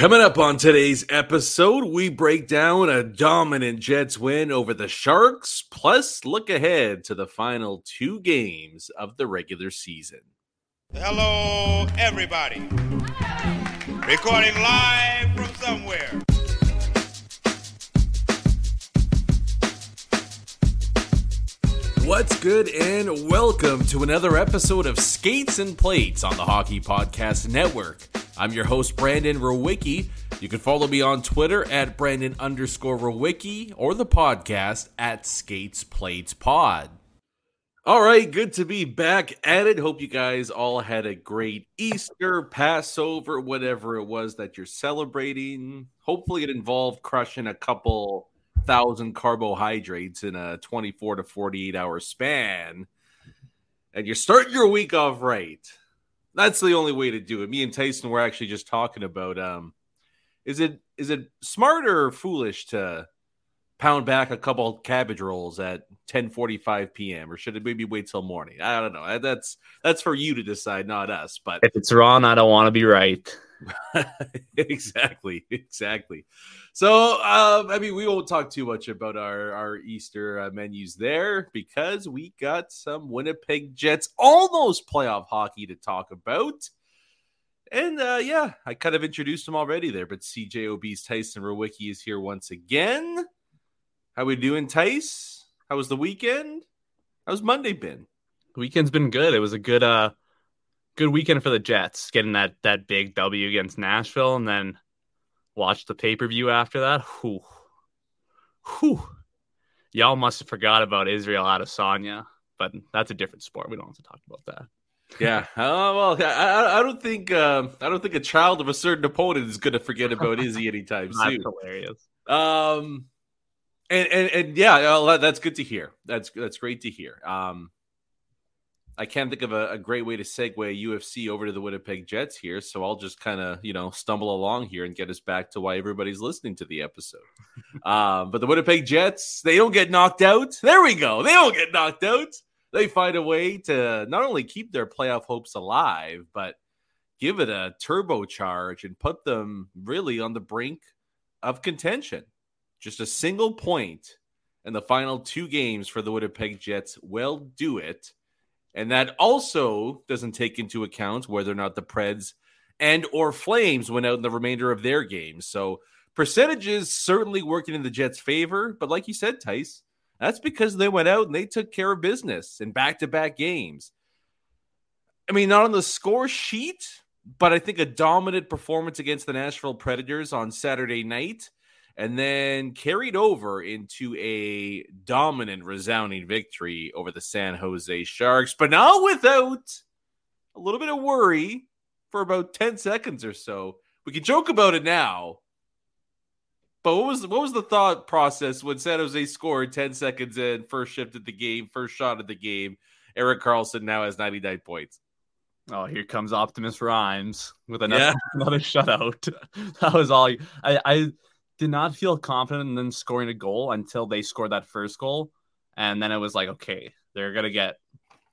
Coming up on today's episode, we break down a dominant Jets win over the Sharks, plus look ahead to the final two games of the regular season. Hello, everybody. Recording live from somewhere. What's good, and welcome to another episode of Skates and Plates on the Hockey Podcast Network. I'm your host, Brandon Rowicki. You can follow me on Twitter at Brandon underscore Rowicki or the podcast at Skates Plates Pod. All right, good to be back at it. Hope you guys all had a great Easter, Passover, whatever it was that you're celebrating. Hopefully, it involved crushing a couple thousand carbohydrates in a 24 to 48 hour span. And you're starting your week off right. That's the only way to do it. Me and Tyson were actually just talking about um is it is it smart or foolish to pound back a couple cabbage rolls at 10:45 p.m. or should it maybe wait till morning? I don't know. That's that's for you to decide, not us. But if it's wrong, I don't want to be right. exactly, exactly. So, um, I mean, we won't talk too much about our our Easter uh, menus there because we got some Winnipeg Jets almost playoff hockey to talk about. And uh, yeah, I kind of introduced him already there, but CJOB's Tyson Rowicki is here once again. How we doing, Tice? How was the weekend? How's Monday been? Weekend's been good. It was a good uh good weekend for the Jets, getting that that big W against Nashville, and then watch the pay per view after that. Whew. Whew. Y'all must have forgot about Israel Adesanya, but that's a different sport. We don't have to talk about that. Yeah. Oh well, I, I don't think uh, I don't think a child of a certain opponent is going to forget about Izzy anytime soon. That's hilarious. Um, and and, and yeah, well, that's good to hear. That's that's great to hear. Um, I can't think of a, a, great way to segue UFC over to the Winnipeg Jets here, so I'll just kind of you know stumble along here and get us back to why everybody's listening to the episode. um, but the Winnipeg Jets, they don't get knocked out. There we go. They don't get knocked out. They find a way to not only keep their playoff hopes alive, but give it a turbocharge and put them really on the brink of contention. Just a single point in the final two games for the Winnipeg Jets will do it and that also doesn't take into account whether or not the Preds and or Flames went out in the remainder of their games. So percentages certainly working in the Jets' favor, but like you said, Tice, that's because they went out and they took care of business in back-to-back games. I mean, not on the score sheet, but I think a dominant performance against the Nashville Predators on Saturday night and then carried over into a dominant, resounding victory over the San Jose Sharks, but not without a little bit of worry for about 10 seconds or so. We can joke about it now. But what was what was the thought process when San Jose scored 10 seconds in, first shift of the game, first shot of the game? Erik Karlsson now has 99 points. Oh, here comes Optimus Reim with another, yeah. another shutout. that was all. I, I did not feel confident in them scoring a goal until they scored that first goal, and then it was like, okay, they're gonna get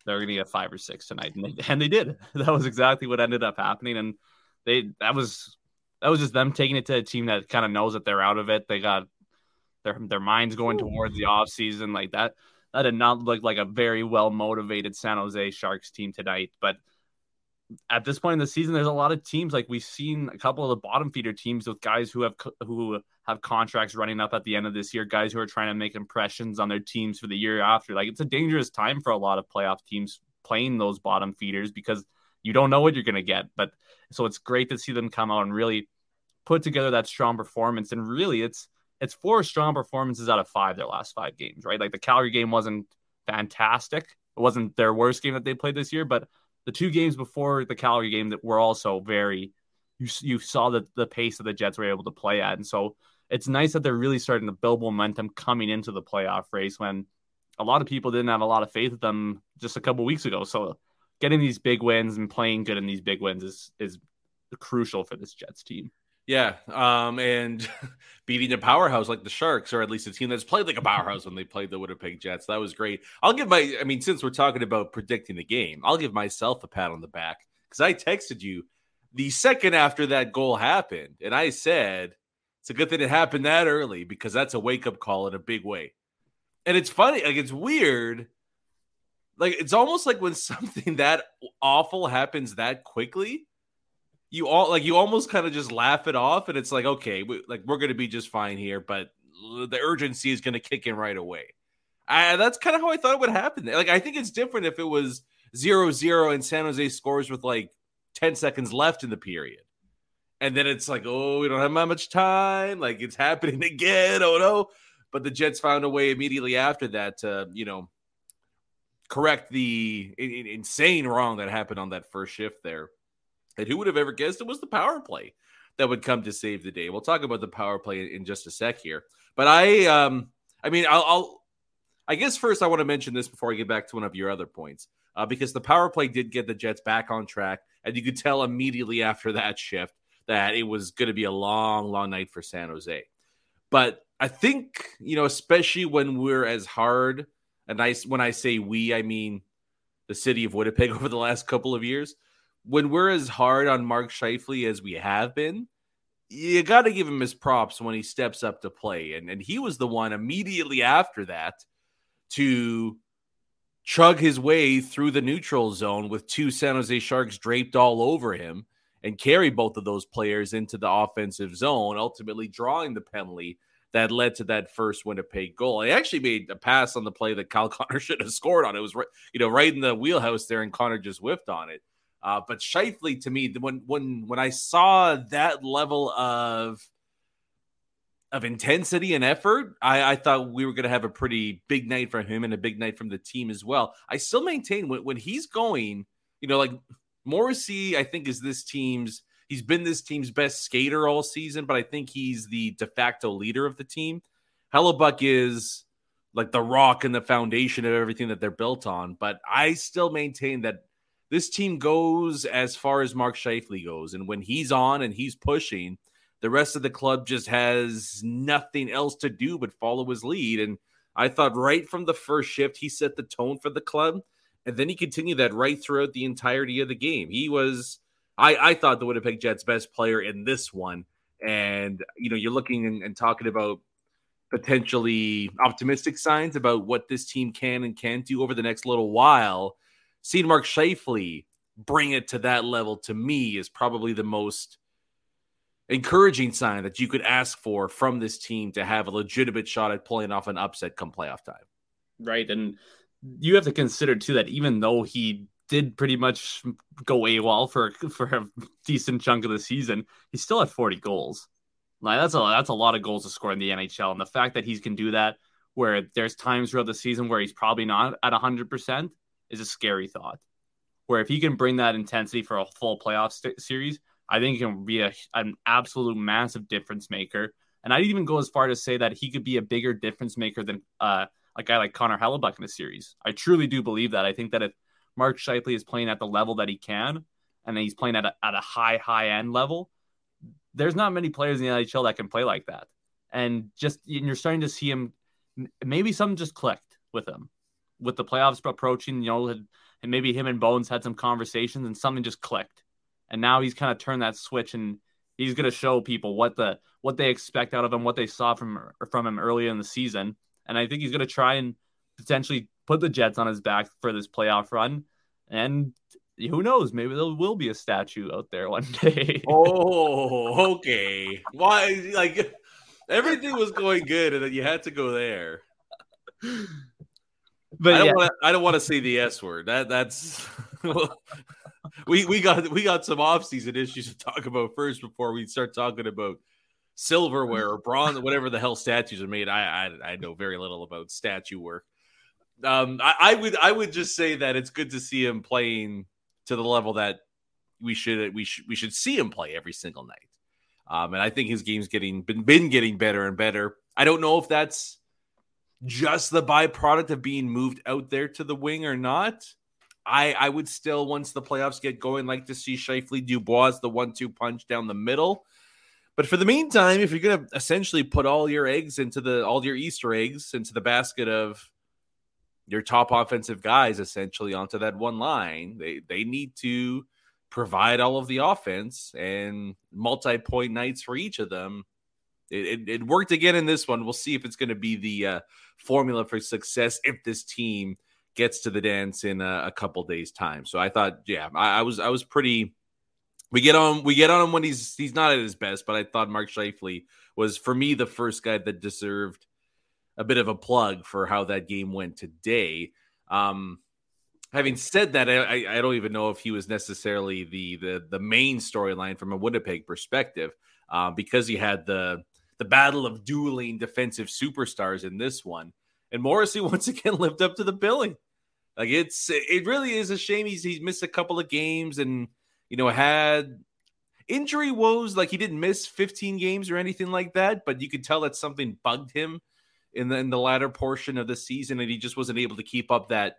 they're gonna get five or six tonight, and they, and they did. That was exactly what ended up happening, and they that was that was just them taking it to a team that kind of knows that they're out of it. They got their their minds going towards the off season like that. That did not look like a very well motivated San Jose Sharks team tonight, but at this point in the season, there's a lot of teams like we've seen a couple of the bottom feeder teams with guys who have who have contracts running up at the end of this year, guys who are trying to make impressions on their teams for the year after. Like it's a dangerous time for a lot of playoff teams playing those bottom feeders because you don't know what you're going to get. But so it's great to see them come out and really put together that strong performance. And really, it's it's four strong performances out of five their last five games, right? Like the Calgary game wasn't fantastic. It wasn't their worst game that they played this year, but the two games before the Calgary game that were also very you you saw that the pace that the Jets were able to play at, and so it's nice that they're really starting to build momentum coming into the playoff race when a lot of people didn't have a lot of faith in them just a couple weeks ago. So getting these big wins and playing good in these big wins is is crucial for this Jets team. Yeah, um, and beating a powerhouse like the Sharks, or at least a team that's played like a powerhouse when they played the Winnipeg Jets, that was great. I'll give my, I mean, since we're talking about predicting the game, I'll give myself a pat on the back because I texted you the second after that goal happened, and I said it's a good thing it happened that early because that's a wake up call in a big way. And it's funny, like it's weird. Like it's almost like when something that awful happens that quickly, you all like you almost kind of just laugh it off, and it's like okay, we, like we're gonna be just fine here, but the urgency is gonna kick in right away. I, that's kind of how I thought it would happen. Like I think it's different if it was zero zero and San Jose scores with like 10 seconds left in the period. And then it's like, oh, we don't have that much time. Like it's happening again. Oh no. But the Jets found a way immediately after that to, you know, correct the insane wrong that happened on that first shift there. And who would have ever guessed it was the power play that would come to save the day? We'll talk about the power play in just a sec here. But I, um, I mean, I'll, I'll I guess first I want to mention this before I get back to one of your other points, uh, because the power play did get the Jets back on track, and you could tell immediately after that shift that it was going to be a long, long night for San Jose. But I think you know, especially when we're as hard, and I when I say we, I mean the city of Winnipeg over the last couple of years. When we're as hard on Mark Scheifele as we have been, you got to give him his props when he steps up to play, and and he was the one immediately after that to chug his way through the neutral zone with two San Jose Sharks draped all over him and carry both of those players into the offensive zone, ultimately drawing the penalty that led to that first Winnipeg goal. I actually made a pass on the play that Kyle Connor should have scored on. It was right, you know, right in the wheelhouse there, and Connor just whiffed on it. Uh, but Scheifele, to me, when when when I saw that level of of intensity and effort, I, I thought we were going to have a pretty big night from him and a big night from the team as well. I still maintain when, when he's going, you know, like Morrissey, I think is this team's. He's been this team's best skater all season, but I think he's the de facto leader of the team. Hellebuyck is like the rock and the foundation of everything that they're built on. But I still maintain that this team goes as far as Mark Scheifele goes, and when he's on and he's pushing, the rest of the club just has nothing else to do but follow his lead. And I thought right from the first shift, he set the tone for the club. And then he continued that right throughout the entirety of the game. He was, I, I thought, the Winnipeg Jets' best player in this one. And, you know, you're looking and, and talking about potentially optimistic signs about what this team can and can't do over the next little while. Seeing Mark Scheifele bring it to that level to me is probably the most encouraging sign that you could ask for from this team to have a legitimate shot at pulling off an upset come playoff time. Right. And you have to consider too that even though he did pretty much go AWOL for for a decent chunk of the season, he still had 40 goals. Like that's a that's a lot of goals to score in the NHL. And the fact that he can do that where there's times throughout the season where he's probably not at 100% is a scary thought. Where if he can bring that intensity for a full playoff st- series, I think he can be a, an absolute massive difference maker. And I'd even go as far to say that he could be a bigger difference maker than uh, a guy like Connor Hellebuyck in the series. I truly do believe that. I think that if Mark Scheifele is playing at the level that he can, and he's playing at a, at a high, high end level, there's not many players in the NHL that can play like that. And just and you're starting to see him. Maybe something just clicked with him, with the playoffs approaching. You know, and maybe him and Bones had some conversations, and something just clicked and now he's kind of turned that switch and he's going to show people what the what they expect out of him, what they saw from from him earlier in the season, and I think he's going to try and potentially put the Jets on his back for this playoff run, and who knows, maybe there will be a statue out there one day. oh, okay. Why, like everything was going good, and then you had to go there. But I don't, yeah. wanna, I don't want to say the S word. That that's we we got we got some off-season issues to talk about first before we start talking about silverware or bronze, whatever the hell statues are made. I I, I know very little about statue work. Um, I, I would I would just say that it's good to see him playing to the level that we should we should we should see him play every single night. Um, and I think his game's getting been been getting better and better. I don't know if that's just the byproduct of being moved out there to the wing or not. I I would still once the playoffs get going like to see Scheifele Dubois the one two punch down the middle. But for the meantime, if you're going to essentially put all your eggs into the all your Easter eggs into the basket of your top offensive guys essentially onto that one line, they they need to provide all of the offense and multi point nights for each of them. It, it, it, worked again in this one. We'll see if it's going to be the uh, formula for success if this team gets to the dance in a, a couple days time. So I thought, yeah, I, I, was I was pretty. We get on we get on him when he's he's not at his best, but I thought Mark Scheifele was for me the first guy that deserved a bit of a plug for how that game went today. Um, having said that, I, I don't even know if he was necessarily the the the main storyline from a Winnipeg perspective, uh, because he had the the battle of dueling defensive superstars in this one, and Morrissey once again lived up to the billing. Like it's it really is a shame he's he's missed a couple of games and you know had injury woes like he didn't miss 15 games or anything like that, but you could tell that something bugged him in the in the latter portion of the season and he just wasn't able to keep up that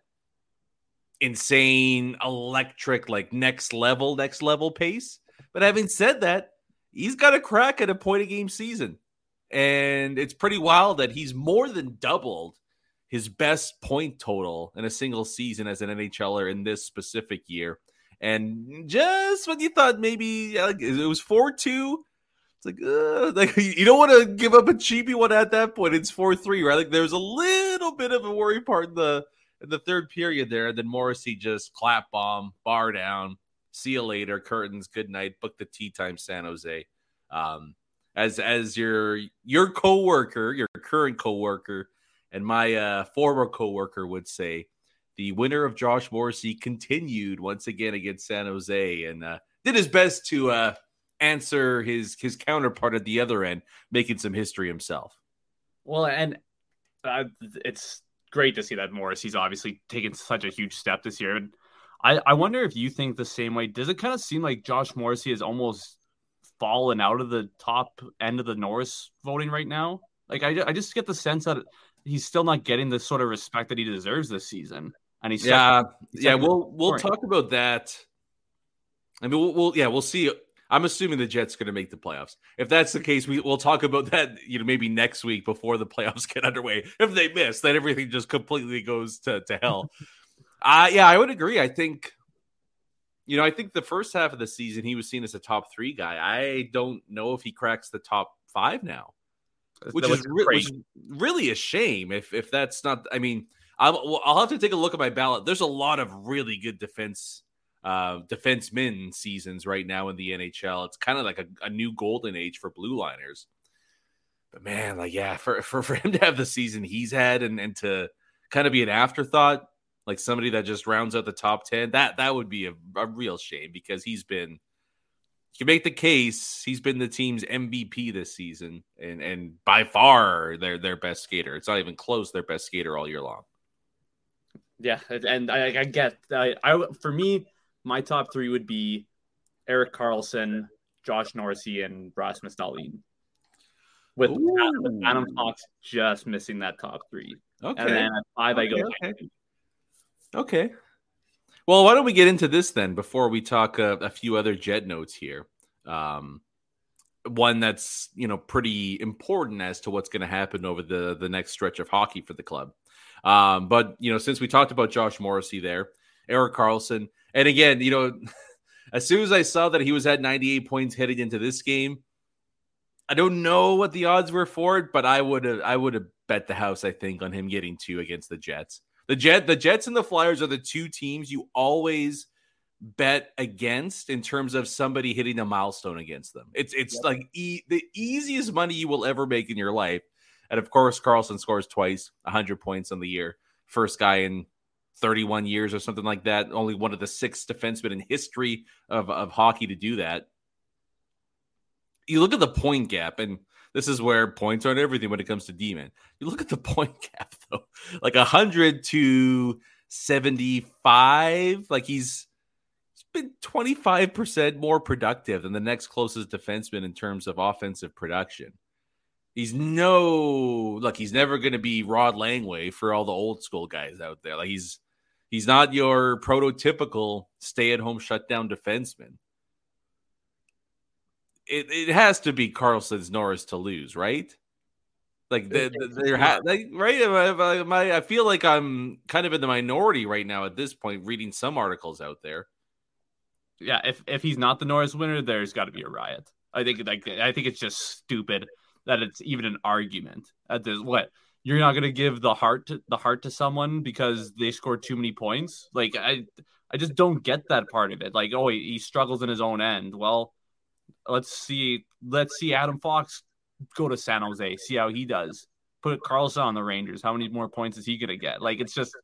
insane electric like next level next level pace. But having said that, he's got a crack at a point a game season. And it's pretty wild that he's more than doubled his best point total in a single season as an NHLer in this specific year. And just when you thought maybe like, it was 4 2, it's like, like you don't want to give up a cheapy one at that point. It's 4 3, right? Like there's a little bit of a worry part in the in the third period there. And then Morrissey just clap bomb, bar down, see you later, curtains, good night, book the tee time, San Jose. Um, as as your your coworker, your current coworker, and my uh, former coworker would say, the winner of Josh Morrissey continued once again against San Jose and uh, did his best to uh, answer his his counterpart at the other end, making some history himself. Well, and uh, it's great to see that Morrissey's obviously taken such a huge step this year. And I, I wonder if you think the same way. Does it kind of seem like Josh Morrissey has almost fallen out of the top end of the Norris voting right now? Like I, I just get the sense that he's still not getting the sort of respect that he deserves this season. And he's yeah, he's yeah. We'll we'll talk about that. I mean, we'll, we'll yeah, we'll see. I'm assuming the Jets going to make the playoffs. If that's the case, we, will talk about that. You know, maybe next week before the playoffs get underway. If they miss, then everything just completely goes to to hell. uh yeah, I would agree. I think, you know, I think the first half of the season he was seen as a top three guy. I don't know if he cracks the top five now which is, re- which is, really a shame if if that's not. I mean, I'll, I'll have to take a look at my ballot. There's a lot of really good defense uh defensemen seasons right now in the NHL. It's kind of like a, a new golden age for blue liners. But man, like yeah, for, for for him to have the season he's had and and to kind of be an afterthought, like somebody that just rounds out the top ten, that that would be a, a real shame because he's been you make the case he's been the team's MVP this season, and and by far their their best skater. It's not even close. Their best skater all year long. Yeah, and I, I get I, I for me, my top three would be Erik Karlsson, Josh Morrissey, and Rasmus Dahlin. With Adam, Adam Fox just missing that top three. Okay. And then at five, okay, I go. Okay. okay. Well, why don't we get into this then before we talk a, a few other jet notes here? Um, one that's you know pretty important as to what's going to happen over the the next stretch of hockey for the club. Um, but you know, since we talked about Josh Morrissey there, Erik Karlsson, and again, you know, as soon as I saw that he was at 98 points heading into this game, I don't know what the odds were for it, but I would have I would have bet the house I think on him getting two against the Jets. The Jet, the Jets and the Flyers are the two teams you always bet against in terms of somebody hitting a milestone against them. It's it's yep. like e- the easiest money you will ever make in your life. And of course, Karlsson scores twice, 100 points on the year. First guy in 31 years or something like that. Only one of the six defensemen in history of, of hockey to do that. You look at the point gap, and this is where points aren't everything when it comes to D-men. You look at the point gap though, like hundred to seventy-five. Like he's been twenty-five percent more productive than the next closest defenseman in terms of offensive production. He's no look. He's never going to be Rod Langway for all the old school guys out there. Like he's he's not your prototypical stay-at-home shutdown defenseman it, it has to be Karlsson's Norris to lose, right? Like the, the, they're ha- like, right? Am I, I feel like I'm kind of in the minority right now at this point, reading some articles out there. yeah, if if he's not the Norris winner, there's got to be a riot. I think like I think it's just stupid that it's even an argument. At this, what you're not gonna give the heart to the heart to someone because they scored too many points? Like I, I just don't get that part of it. Like oh, he, he struggles in his own end. Well, let's see, let's see Adam Fox go to San Jose, see how he does. Put Karlsson on the Rangers. How many more points is he gonna get? Like it's just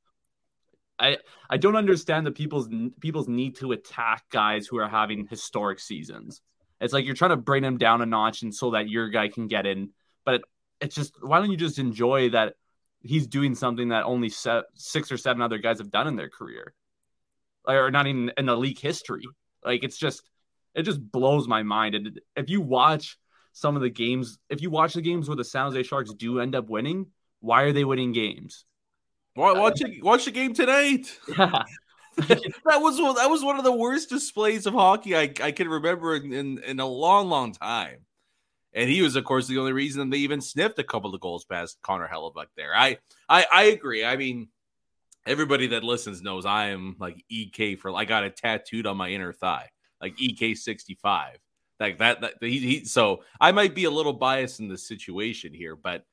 I I don't understand the people's people's need to attack guys who are having historic seasons. It's like you're trying to bring him down a notch and so that your guy can get in. But it, it's just why don't you just enjoy that he's doing something that only se- six or seven other guys have done in their career, or not even in the league history. Like it's just it just blows my mind. And if you watch some of the games, if you watch the games where the San Jose Sharks do end up winning, why are they winning games? Watch watch the game tonight. Yeah. that was one, that was one of the worst displays of hockey I, I can remember in, in, in a long, long time. And he was, of course, the only reason they even sniffed a couple of goals past Connor Hellebuyck there. I, I I agree. I mean, everybody that listens knows I am like EK for I got it tattooed on my inner thigh, like EK sixty five. Like that, that he, he, so I might be a little biased in the situation here, but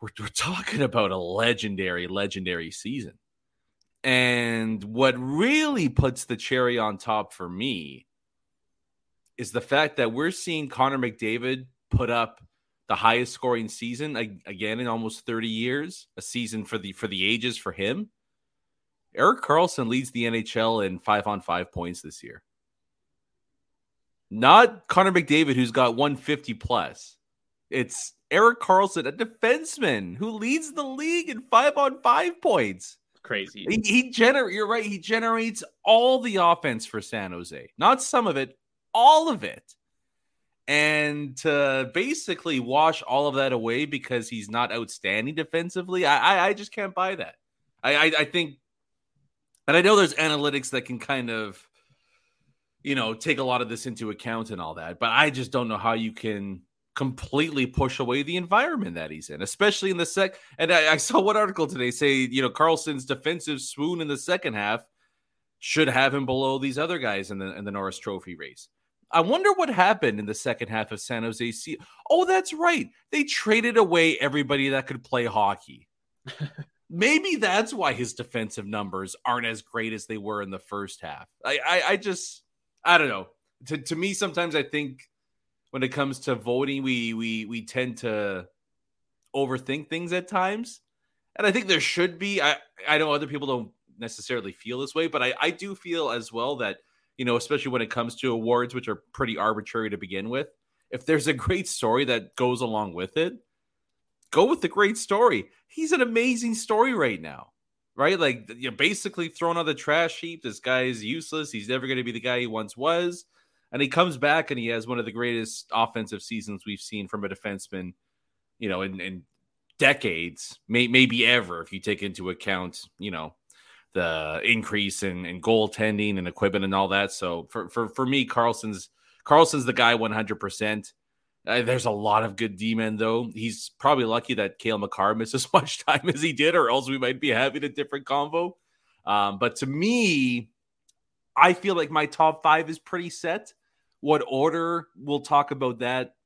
we're, we're talking about a legendary, legendary season. And what really puts the cherry on top for me is the fact that we're seeing Connor McDavid put up the highest scoring season again in almost 30 years, a season for the for the ages for him. Erik Karlsson leads the NHL in 5 on 5 points this year. Not Connor McDavid who's got 150 plus. It's Erik Karlsson, a defenseman who leads the league in 5 on 5 points crazy. He, he generate. You're right. He generates all the offense for San Jose, not some of it, all of it. And to basically wash all of that away because he's not outstanding defensively, I I, I just can't buy that. I, I I think, and I know there's analytics that can kind of, you know, take a lot of this into account and all that, but I just don't know how you can completely push away the environment that he's in, especially in the sec. And I, I, saw one article today say, you know, Karlsson's defensive swoon in the second half should have him below these other guys in the in the Norris Trophy race. I wonder what happened in the second half of San Jose. C- oh, that's right. They traded away everybody that could play hockey. Maybe that's why his defensive numbers aren't as great as they were in the first half. I, I, I just, I don't know. To, to me, sometimes I think when it comes to voting, we we we tend to overthink things at times. And I think there should be. I I know other people don't necessarily feel this way, but I, I do feel as well that, you know, especially when it comes to awards, which are pretty arbitrary to begin with, if there's a great story that goes along with it, go with the great story. He's an amazing story right now, right? Like, you're basically thrown on the trash heap. This guy is useless. He's never going to be the guy he once was and he comes back and he has one of the greatest offensive seasons we've seen from a defenseman, you know, in, in decades, may, maybe ever, if you take into account, you know, the increase in, in goaltending and equipment and all that. So for, for, for me, Carlson's Karlsson's the guy 100%. Uh, there's a lot of good D-men, though. He's probably lucky that Cale Makar missed as much time as he did, or else we might be having a different convo. Um, but to me, I feel like my top five is pretty set. What order? We'll talk about that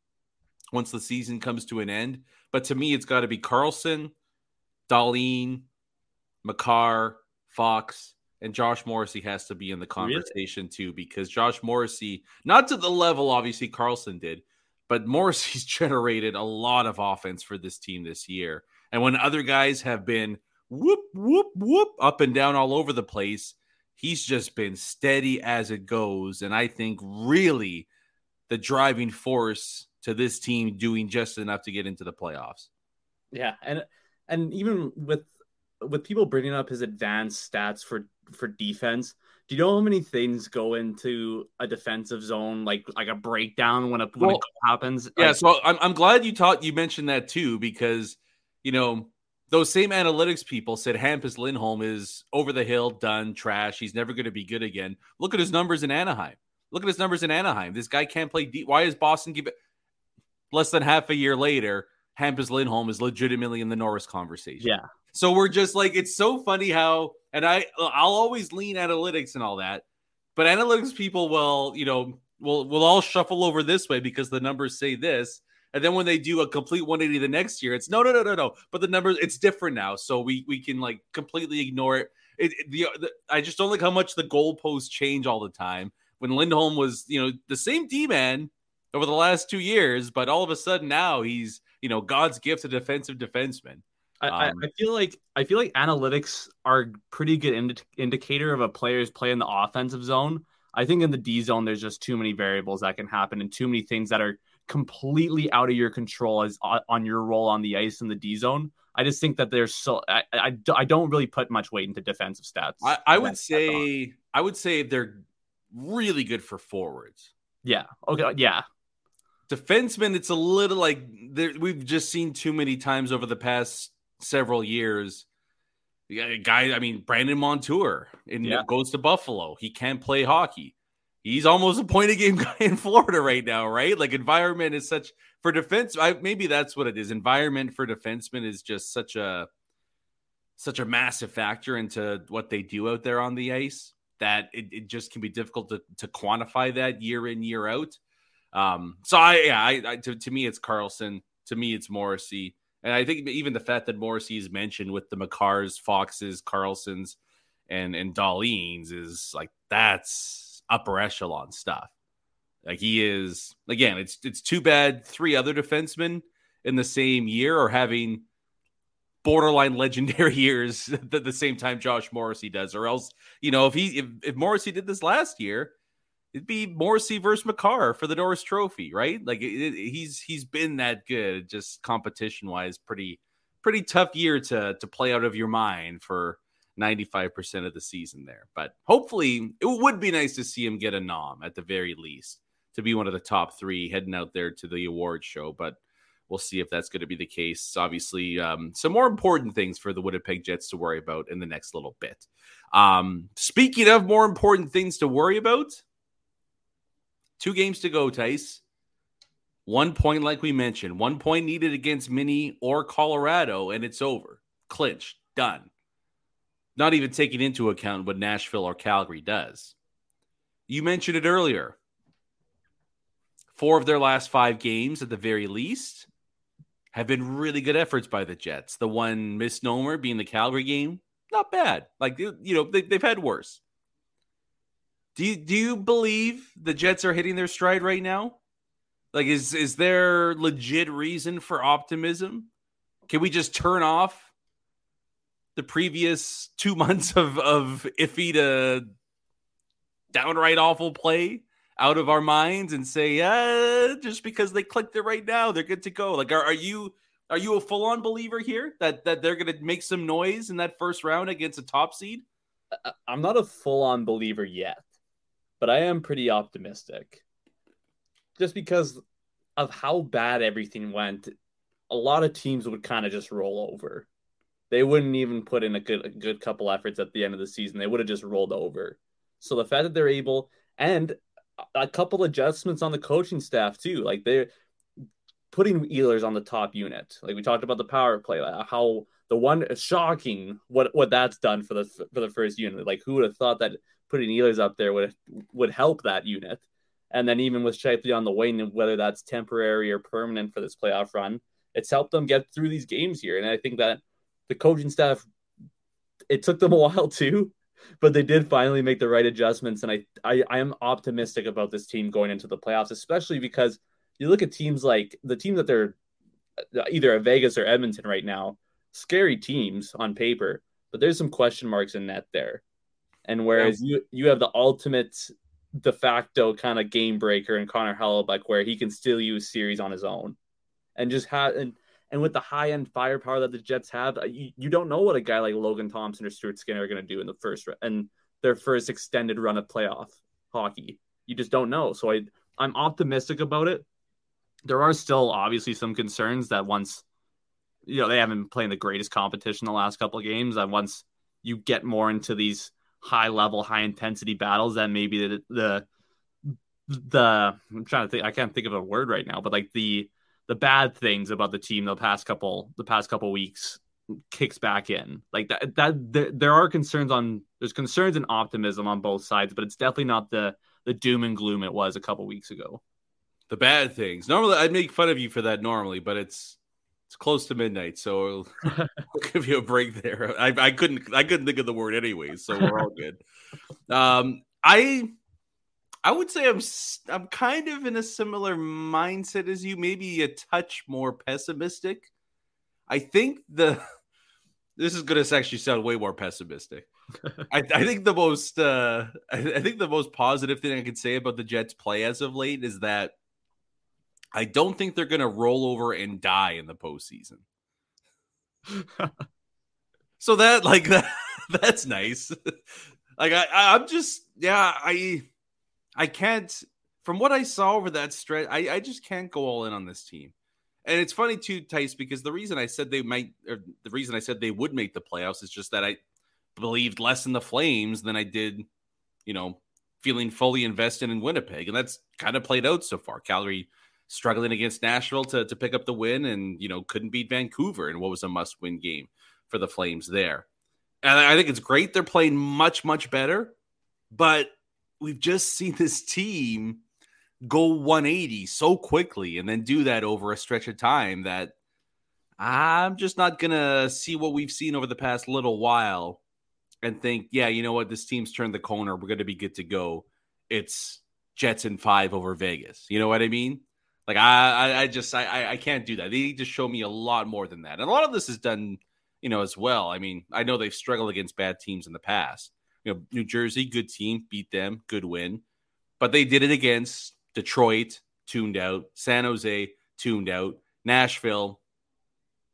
once the season comes to an end. But to me, it's got to be Karlsson, Dahlin, Makar, Fox, and Josh Morrissey has to be in the conversation really? too, because Josh Morrissey, not to the level obviously Karlsson did, but Morrissey's generated a lot of offense for this team this year. And when other guys have been whoop, whoop, whoop, up and down all over the place, he's just been steady as it goes. And I think really the driving force to this team doing just enough to get into the playoffs. Yeah, and and even with with people bringing up his advanced stats for for defense, do you know how many things go into a defensive zone, like like a breakdown when a when well, happens? Yeah, like, so I'm I'm glad you taught you mentioned that too because you know those same analytics people said Hampus Lindholm is over the hill, done, trash. He's never going to be good again. Look at his numbers in Anaheim. Look at his numbers in Anaheim. This guy can't play deep. Why is Boston give it less than half a year later? Hampus Lindholm is legitimately in the Norris conversation. Yeah. So we're just like, it's so funny how, and I, I'll always lean analytics and all that, but analytics people will, you know, will will all shuffle over this way because the numbers say this. And then when they do a complete 180 the next year, it's no, no, no, no, no. But the numbers, it's different now, so we we can like completely ignore it. It, it the, the I just don't like how much the goalposts change all the time. When Lindholm was, you know, the same D man over the last two years, but all of a sudden now he's, you know, God's gift to defensive defenseman. I, um, I, feel like I feel like analytics are pretty good indi- indicator of a player's play in the offensive zone. I think in the D zone, there's just too many variables that can happen and too many things that are completely out of your control as on, on your role on the ice in the D zone. I just think that there's so I, I, I don't really put much weight into defensive stats. I, I would say I would say they're really good for forwards. Yeah. Okay. Uh, yeah. Defensemen, it's a little like we've just seen too many times over the past several years. A guy, I mean, Brandon Montour in, yeah. goes to Buffalo. He can't play hockey. He's almost a point a game guy in Florida right now, right? Like environment is such for defense. I, maybe that's what it is. Environment for defensemen is just such a such a massive factor into what they do out there on the ice that it, it just can be difficult to, to quantify that year in year out. Um, so I yeah, I, I to, to me it's Karlsson. To me it's Morrissey. And I think even the fact that Morrissey is mentioned with the Makars, Foxes, Karlssons, and and Dahlin's is like that's upper echelon stuff. Like he is again, it's it's too bad three other defensemen in the same year are having borderline legendary years at the same time Josh Morrissey does, or else you know if he if, if Morrissey did this last year, it'd be Morrissey versus Makar for the Norris Trophy, right? Like it, it, he's he's been that good, just competition wise, pretty pretty tough year to to play out of your mind for 95% of the season there. But hopefully it would be nice to see him get a nom at the very least to be one of the top three heading out there to the award show. But we'll see if that's going to be the case. Obviously, um, some more important things for the Winnipeg Jets to worry about in the next little bit. Um, speaking of more important things to worry about, Two games to go, Tice. One point, like we mentioned, one point needed against Mini or Colorado, and it's over. Clinched. Done. Not even taking into account what Nashville or Calgary does. You mentioned it earlier. Four of their last five games, at the very least, have been really good efforts by the Jets. The one misnomer being the Calgary game, not bad. Like, you know, they, have had worse. Do you do you believe the Jets are hitting their stride right now? Like is is there legit reason for optimism? Can we just turn off the previous 2 months of of iffy to downright awful play out of our minds and say, yeah, just because they clicked it right now, they're good to go. Like are, are you are you a full on believer here that that they're going to make some noise in that first round against a top seed? I'm not a full on believer yet but I am pretty optimistic. Just because of how bad everything went, a lot of teams would kind of just roll over. They wouldn't even put in a good a good couple efforts at the end of the season. They would have just rolled over. So the fact that they're able and a couple adjustments on the coaching staff too, like they're putting Ehlers on the top unit. Like we talked about the power play, how the one uh, shocking what what that's done for the for the first unit. Like who would have thought that putting Ehlers up there would would help that unit. And then even with Scheifele on the wing, whether that's temporary or permanent for this playoff run, it's helped them get through these games here. And I think that the coaching staff, it took them a while too, but they did finally make the right adjustments. And I, I, I am optimistic about this team going into the playoffs, especially because you look at teams like the team that they're uh, either a Vegas or Edmonton right now, scary teams on paper, but there's some question marks in net there. And whereas yeah. you you have the ultimate de facto kind of game breaker in Connor Hellebuyck, where he can still use series on his own, and just have and and with the high end firepower that the Jets have, uh, you, you don't know what a guy like Logan Thompson or Stuart Skinner are going to do in the first and their first extended run of playoff hockey. You just don't know. So I I'm optimistic about it. There are still obviously some concerns that once you know they haven't been playing the greatest competition the last couple of games, that once you get more into these high level, high intensity battles that maybe the, the the I'm trying to think I can't think of a word right now, but like the the bad things about the team the past couple the past couple weeks kicks back in. Like that that there, there are concerns on there's concerns and optimism on both sides, but it's definitely not the the doom and gloom it was a couple weeks ago. The bad things. Normally I'd make fun of you for that normally, but it's it's close to midnight, so I'll give you a break there. I, I couldn't I couldn't think of the word anyways, so we're all good. Um I I would say I'm I'm kind of in a similar mindset as you, maybe a touch more pessimistic. I think the this is going to actually sound way more pessimistic. I, I, think the most uh, I, I think the most positive thing I can say about the Jets' play as of late is that I don't think they're going to roll over and die in the postseason. so that like that that's nice. like I I'm just yeah I I can't from what I saw over that stretch I I just can't go all in on this team. And it's funny too, Tice, because the reason I said they might, or the reason I said they would make the playoffs is just that I believed less in the Flames than I did, you know, feeling fully invested in Winnipeg, and that's kind of played out so far. Calgary struggling against Nashville to to pick up the win, and you know couldn't beat Vancouver in what was a must win game for the Flames there. And I think it's great they're playing much much better, but we've just seen this team go 180 so quickly and then do that over a stretch of time that I'm just not going to see what we've seen over the past little while and think, yeah, you know what? This team's turned the corner. We're going to be good to go. It's Jets in five over Vegas. You know what I mean? Like I, I, just, I, I can't do that. They need to show me a lot more than that. And a lot of this is done, you know, as well. I mean, I know they've struggled against bad teams in the past. You know, New Jersey, good team, beat them, good win, but they did it against Detroit tuned out, San Jose tuned out, Nashville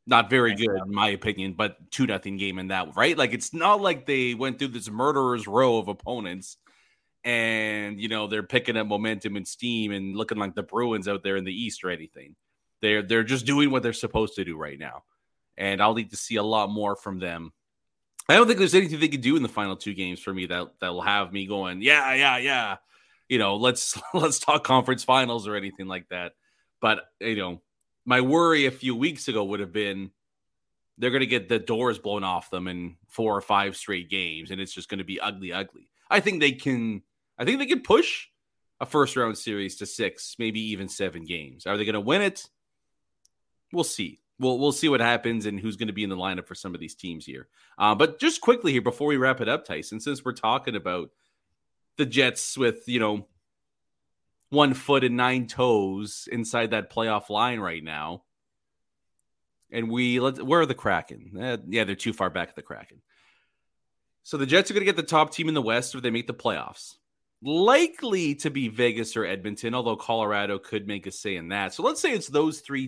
not very good in my opinion, but two nothing game in that right. Like it's not like they went through this murderer's row of opponents, and you know they're picking up momentum and steam and looking like the Bruins out there in the East or anything. They're they're just doing what they're supposed to do right now, and I'll need to see a lot more from them. I don't think there's anything they can do in the final two games for me that that will have me going, yeah, yeah, yeah you know, let's let's talk conference finals or anything like that. But you know, my worry a few weeks ago would have been they're going to get the doors blown off them in four or five straight games, and it's just going to be ugly, ugly. I think they can. I think they can push a first round series to six, maybe even seven games. Are they going to win it? We'll see. We'll we'll see what happens and who's going to be in the lineup for some of these teams here. Uh, but just quickly here before we wrap it up, Tyson, since we're talking about the Jets with, you know, one foot and nine toes inside that playoff line right now. And we let where are the Kraken? Eh, yeah, they're too far back at the Kraken. So the Jets are going to get the top team in the West if they make the playoffs. Likely to be Vegas or Edmonton, although Colorado could make a say in that. So let's say it's those three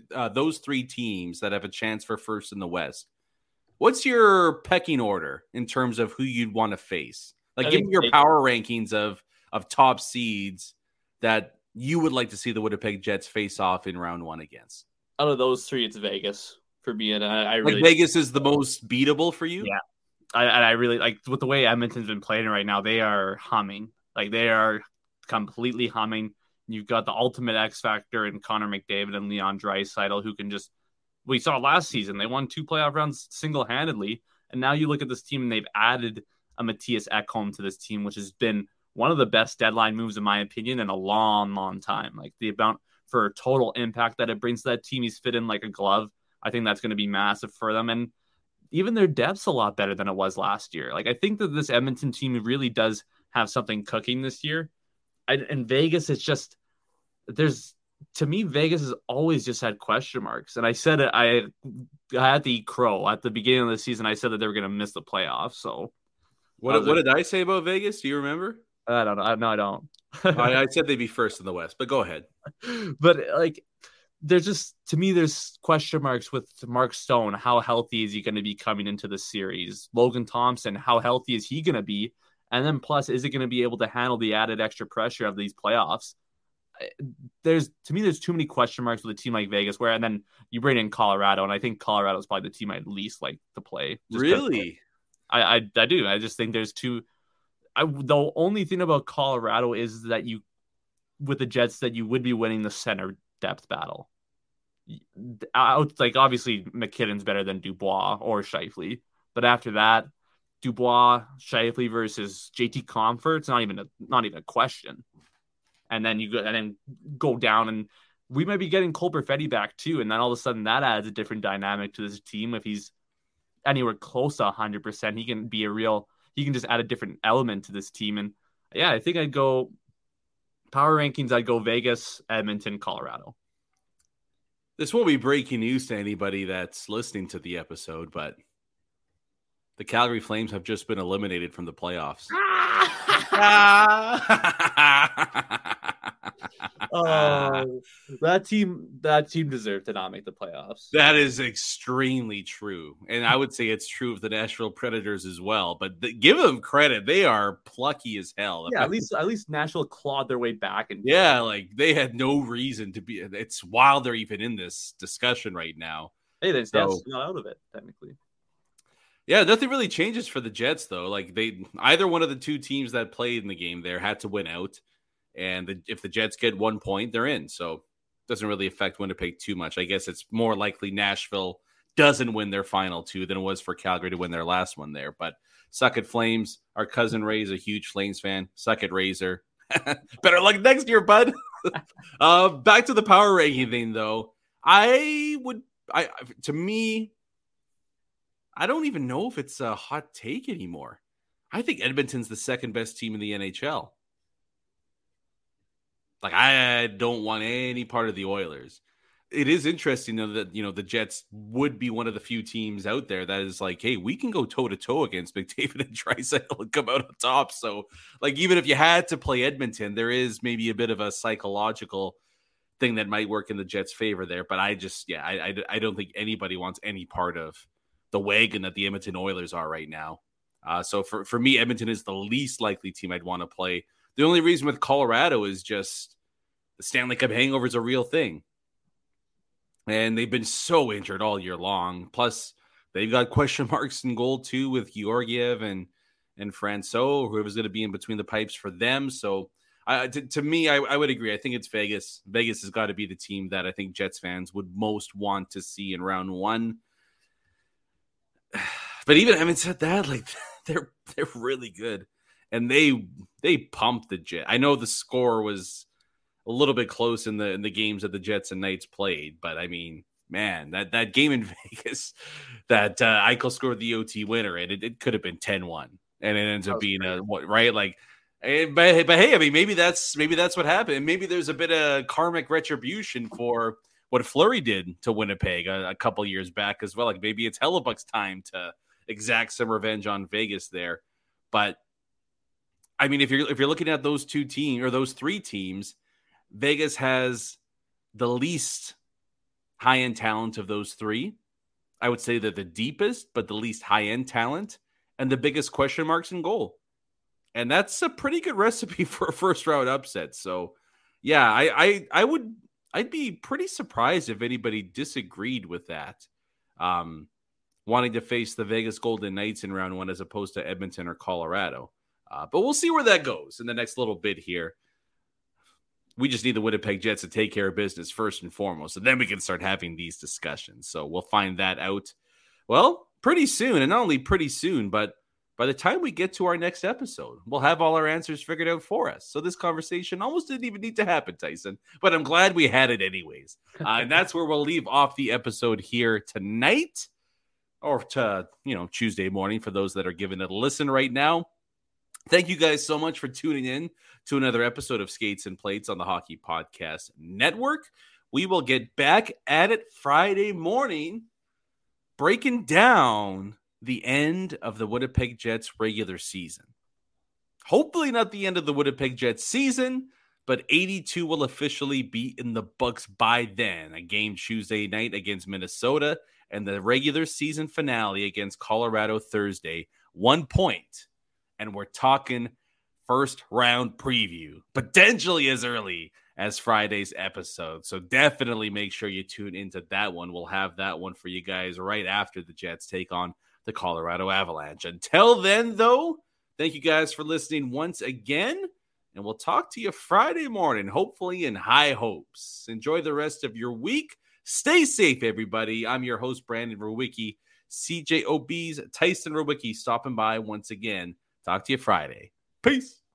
te- uh, those three teams that have a chance for first in the West. What's your pecking order in terms of who you'd want to face? Like, I give me your power rankings of of top seeds that you would like to see the Winnipeg Jets face off in round one against. Out of those three, it's Vegas for me, and I, I really like Vegas is the most beatable for you. Yeah, I, I really like with the way Edmonton's been playing right now. They are humming, like they are completely humming. You've got the ultimate X factor in Connor McDavid and Leon Draisaitl, who can just. We saw last season they won two playoff rounds single handedly, and now you look at this team and they've added a Mattias Ekholm to this team, which has been one of the best deadline moves in my opinion in a long, long time. Like the amount for total impact that it brings to that team, he's fit in like a glove. I think that's going to be massive for them, and even their depth's a lot better than it was last year. Like I think that this Edmonton team really does have something cooking this year. And in Vegas, it's just there's to me, Vegas has always just had question marks. And I said it, I, I had the crow at the beginning of the season. I said that they were going to miss the playoffs. So what, uh, what did I say about Vegas? Do you remember? I don't know. No, I don't. I, I said they'd be first in the West, but go ahead. But like, there's just to me, there's question marks with Mark Stone. How healthy is he going to be coming into the series? Logan Thompson, how healthy is he going to be? And then plus, is it going to be able to handle the added extra pressure of these playoffs? There's to me, there's too many question marks with a team like Vegas. Where and then you bring in Colorado, and I think Colorado is probably the team I'd least like to play. Really? I, I, I do. I just think there's two. I the only thing about Colorado is that you, with the Jets, that you would be winning the center depth battle. out like obviously MacKinnon's better than Dubois or Scheifele, but after that, Dubois, Scheifele versus JT Compher, it's not even a not even a question. And then you go and then go down and we might be getting Cole Perfetti back too, and then all of a sudden that adds a different dynamic to this team. If he's anywhere close to 100, percent he can be a real. He can just add a different element to this team. And yeah, I think I'd go power rankings. I'd go Vegas, Edmonton, Colorado. This won't be breaking news to anybody that's listening to the episode, but the Calgary Flames have just been eliminated from the playoffs. oh, that team that team deserved to not make the playoffs. That is extremely true, and I would say it's true of the Nashville Predators as well. But the, give them credit; they are plucky as hell. Yeah, at least at least Nashville clawed their way back, and yeah, like they had no reason to be. It's wild they're even in this discussion right now. Hey, they're so, not out of it technically. Yeah, nothing really changes for the Jets though. Like they either one of the two teams that played in the game there had to win out and the, if the Jets get one point, they're in. So it doesn't really affect Winnipeg too much. I guess it's more likely Nashville doesn't win their final two than it was for Calgary to win their last one there. But suck it, Flames. Our cousin Ray is a huge Flames fan. Suck it, Razor. Better luck next year, bud. uh, back to the power ranking thing, though. I would, I to me, I don't even know if it's a hot take anymore. I think Edmonton's the second best team in the NHL. Like I don't want any part of the Oilers. It is interesting though that you know the Jets would be one of the few teams out there that is like, hey, we can go toe to toe against McDavid and Draisaitl and come out on top. So, like, even if you had to play Edmonton, there is maybe a bit of a psychological thing that might work in the Jets' favor there. But I just, yeah, I, I, I don't think anybody wants any part of the wagon that the Edmonton Oilers are right now. Uh, so for for me, Edmonton is the least likely team I'd want to play. The only reason with Colorado is just the Stanley Cup hangover is a real thing. And they've been so injured all year long. Plus, they've got question marks in goal too with Georgiev and and Francouz, who was going to be in between the pipes for them. So, uh, to, to, me, I, I, would agree. I think it's Vegas. Vegas has got to be the team that I think Jets fans would most want to see in round one. But even having said that, like they're they're really good, and they they pumped the Jet. I know the score was a little bit close in the in the games that the Jets and Knights played, but I mean, man, that that game in Vegas that uh, Eichel scored the OT winner, and it, it could have been 10-1. and it ends up being a what right like. But, but hey, I mean, maybe that's maybe that's what happened. Maybe there's a bit of karmic retribution for what Fleury did to Winnipeg a, a couple years back as well. Like maybe it's Hellebuyck's time to exact some revenge on Vegas there. But I mean, if you're if you're looking at those two teams or those three teams, Vegas has the least high end talent of those three. I would say they're the deepest, but the least high end talent and the biggest question marks in goal. And that's a pretty good recipe for a first round upset. So, yeah, I, I, I would, I'd be pretty surprised if anybody disagreed with that. Um, wanting to face the Vegas Golden Knights in round one as opposed to Edmonton or Colorado. Uh, but we'll see where that goes in the next little bit here we just need the Winnipeg Jets to take care of business first and foremost, and then we can start having these discussions. So we'll find that out. Well, pretty soon, and not only pretty soon, but by the time we get to our next episode, we'll have all our answers figured out for us. So this conversation almost didn't even need to happen, Tyson, but I'm glad we had it anyways. Uh, and that's where we'll leave off the episode here tonight or to, you know, Tuesday morning for those that are giving it a listen right now. Thank you guys so much for tuning in to another episode of Skates and Plates on the Hockey Podcast Network. We will get back at it Friday morning, breaking down the end of the Winnipeg Jets regular season. Hopefully, not the end of the Winnipeg Jets season, but 82 will officially be in the books by then. A game Tuesday night against Minnesota and the regular season finale against Colorado Thursday. One point and we're talking first round preview, potentially as early as Friday's episode. So definitely make sure you tune into that one. We'll have that one for you guys right after the Jets take on the Colorado Avalanche. Until then, though, thank you guys for listening once again. And we'll talk to you Friday morning, hopefully in high hopes. Enjoy the rest of your week. Stay safe, everybody. I'm your host, Brandon Rowicki. CJOB's Tyson Rowicki stopping by once again. Talk to you Friday. Peace.